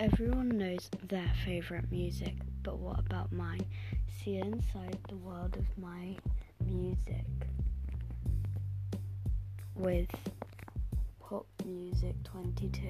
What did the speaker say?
Everyone knows their favourite music, but what about mine? See inside the world of my music with Pop Music 22.